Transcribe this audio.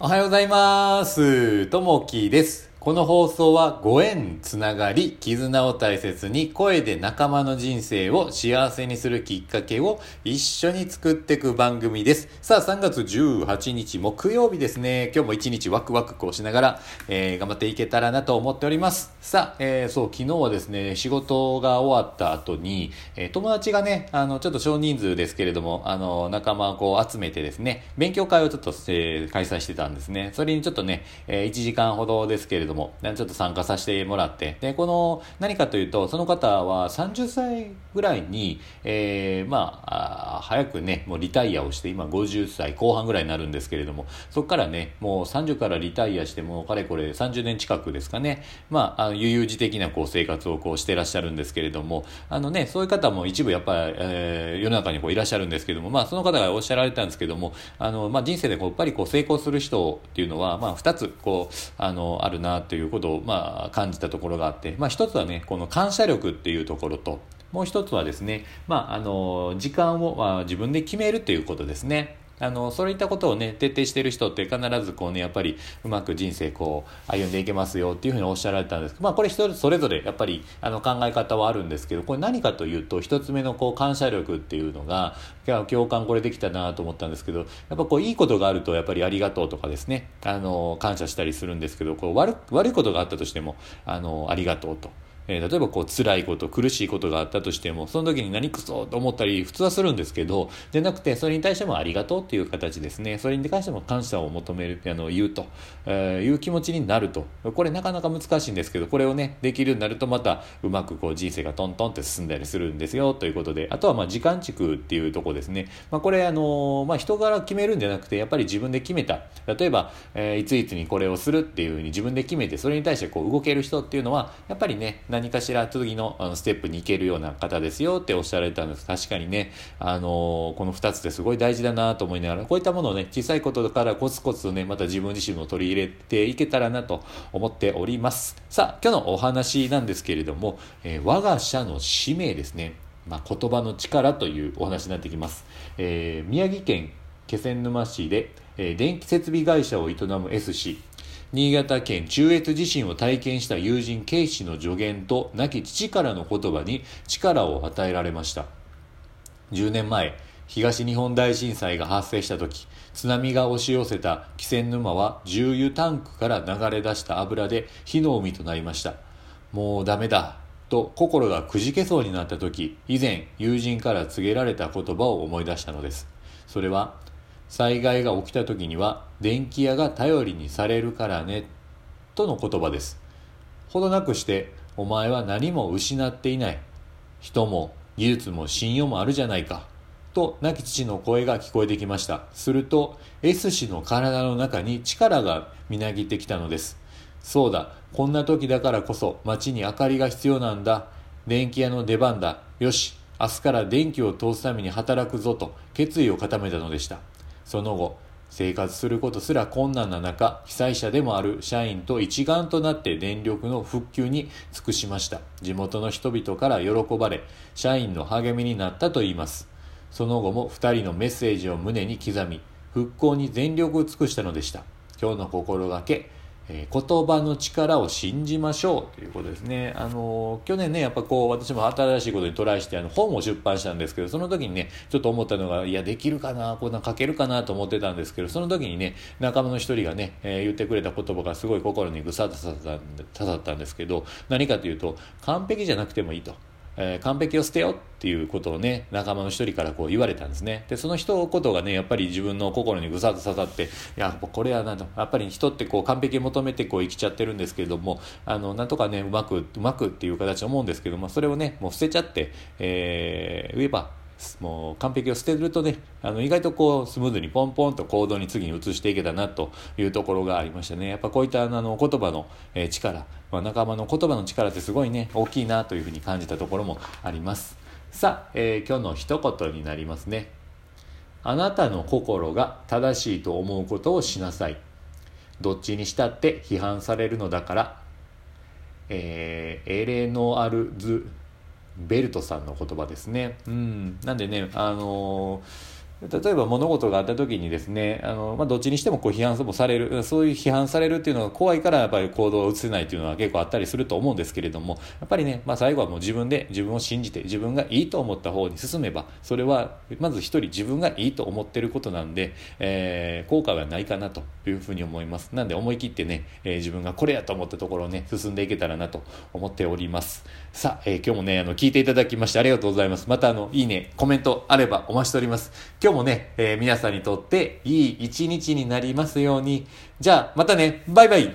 おはようございます。ともきです。この放送はご縁、つながり、絆を大切に声で仲間の人生を幸せにするきっかけを一緒に作っていく番組です。さあ、3月18日木曜日ですね。今日も一日ワクワクこうしながら、えー頑張っていけたらなと思っております。さあ、えーそう、昨日はですね、仕事が終わった後に、えー友達がね、あの、ちょっと少人数ですけれども、あの、仲間をこう集めてですね、勉強会をちょっと、えー開催してたんですね。それにちょっとね、えー1時間ほどですけれども、ちょっと参加させてもらって、で、この、何かというと、その方は30歳ぐらいに、えーまあ、早くね、もうリタイアをして、今50歳後半ぐらいになるんですけれども、そこからね、もう30からリタイアして、もうかれこれ30年近くですかね、まあ、あの悠々自適なこう生活をこうしてらっしゃるんですけれども、あのね、そういう方も一部やっぱり、えー世の中にこういらっしゃるんですけども、まあ、その方がおっしゃられたんですけども、あの、まあ、人生でこうやっぱりこう成功する人っていうのは、まあ、二つ、こう、あの、あるなということを、まあ、感じたところがあって、まあ、一つはね、この感謝力っていうところと、もう一つはですね、まあ、あの、時間を、まあ、自分で決めるということですね。あの、そういったことをね、徹底してる人って必ずこうね、やっぱりうまく人生こう、歩んでいけますよっていうふうにおっしゃられたんですけど、まあこれ人それぞれやっぱりあの考え方はあるんですけど、これ何かというと、一つ目のこう感謝力っていうのが、共感これできたなと思ったんですけど、やっぱこういいことがあるとやっぱりありがとうとかですね、あの、感謝したりするんですけど、こう悪悪いことがあったとしても、あの、ありがとうと。えー例えばこう辛いこと苦しいことがあったとしてもその時に何くそと思ったり普通はするんですけどでなくてそれに対してもありがとうっていう形ですね。それに関しても感謝を求めるあの言うと、えーいう気持ちになると。これなかなか難しいんですけどこれをねできるようになるとまたうまくこう人生がトントンって進んだりするんですよ。ということであとはまあ時間軸っていうとこですね、まあ、これあの、まあ、人柄決めるんじゃなくてやっぱり自分で決めた。例えば、えーいついつにこれをするっていうふうに自分で決めてそれに対してこう動ける人っていうのはやっぱりね何かしら次のあのステップに行けるような方ですよっておっしゃられたんです。確かにね、あのこの2つってすごい大事だなと思いながらこういったものをね小さいことからコツコツとねまた自分自身も取り入れていけたらなと思っております。さあ今日のお話なんですけれども、えー我が社の使命ですね。まあ、言葉の力というお話になってきます、えー宮城県気仙沼市で、え電気設備会社を営む S 氏。新潟県中越地震を体験した友人 K 氏の助言と亡き父からの言葉に力を与えられました。10年前東日本大震災が発生した時津波が押し寄せた気仙沼は重油タンクから流れ出した油で火の海となりました。もうダメだと心がくじけそうになった時以前友人から告げられた言葉を思い出したのです。それは災害が起きた時には電気屋が頼りにされるからねとの言葉です。ほどなくしてお前は何も失っていない。人も技術も信用もあるじゃないか。と亡き父の声が聞こえてきました。すると S 氏の体の中に力がみなぎってきたのです。そうだこんな時だからこそ街に明かりが必要なんだ。電気屋の出番だ。よし明日から電気を通すために働くぞと決意を固めたのでした。その後生活することすら困難な中被災者でもある社員と一丸となって電力の復旧に尽くしました。地元の人々から喜ばれ社員の励みになったといいます。その後も2人のメッセージを胸に刻み復興に全力を尽くしたのでした。今日の心がけえ言葉の力を信じましょうということですね。あの去年ね、やっぱこう、私も新しいことにトライして、あの、本を出版したんですけど、その時にね、ちょっと思ったのが、いや、できるかな、こんなん書けるかなと思ってたんですけど、その時にね、仲間の一人がね、えー言ってくれた言葉がすごい心にぐさっと刺さったんですけど、何かというと、完璧じゃなくてもいいと。えー完璧を捨てよっていうことをね仲間の一人からこう言われたんですね。でその一言がねやっぱり自分の心にぐさっと刺さっていやこれはなんとやっぱり人ってこう完璧を求めてこう生きちゃってるんですけれどもあのなんとかねうまくうまくっていう形思うんですけどもそれをねもう捨てちゃって、えー言えばもう完璧を捨てるとねあの意外とこうスムーズにポンポンと行動に次に移していけたなというところがありましたね。やっぱこういったあの言葉の、力、まあ、仲間の言葉の力ってすごいね大きいなというふうに感じたところもあります。さあ、えー今日の一言になりますね。あなたの心が正しいと思うことをしなさい。どっちにしたって批判されるのだから、えーエレノアルズ・ベルトさんの言葉ですね。うん、なんでね、あのー例えば物事があった時にですね、あの、まあ、どっちにしてもこう批判もされる、そういう批判されるっていうのが怖いからやっぱり行動を移せないっていうのは結構あったりすると思うんですけれども、やっぱりね、まあ、最後はもう自分で自分を信じて自分がいいと思った方に進めば、それはまず一人自分がいいと思ってることなんで、えー、後悔はないかなというふうに思います。なんで思い切ってね、えー、自分がこれやと思ったところをね、進んでいけたらなと思っております。さあ、えー、今日もね、あの、聞いていただきましてありがとうございます。またあの、いいね、コメントあればお待ちしております。日もね、えー、皆さんにとっていい一日になりますように。じゃあ、またね、バイバイ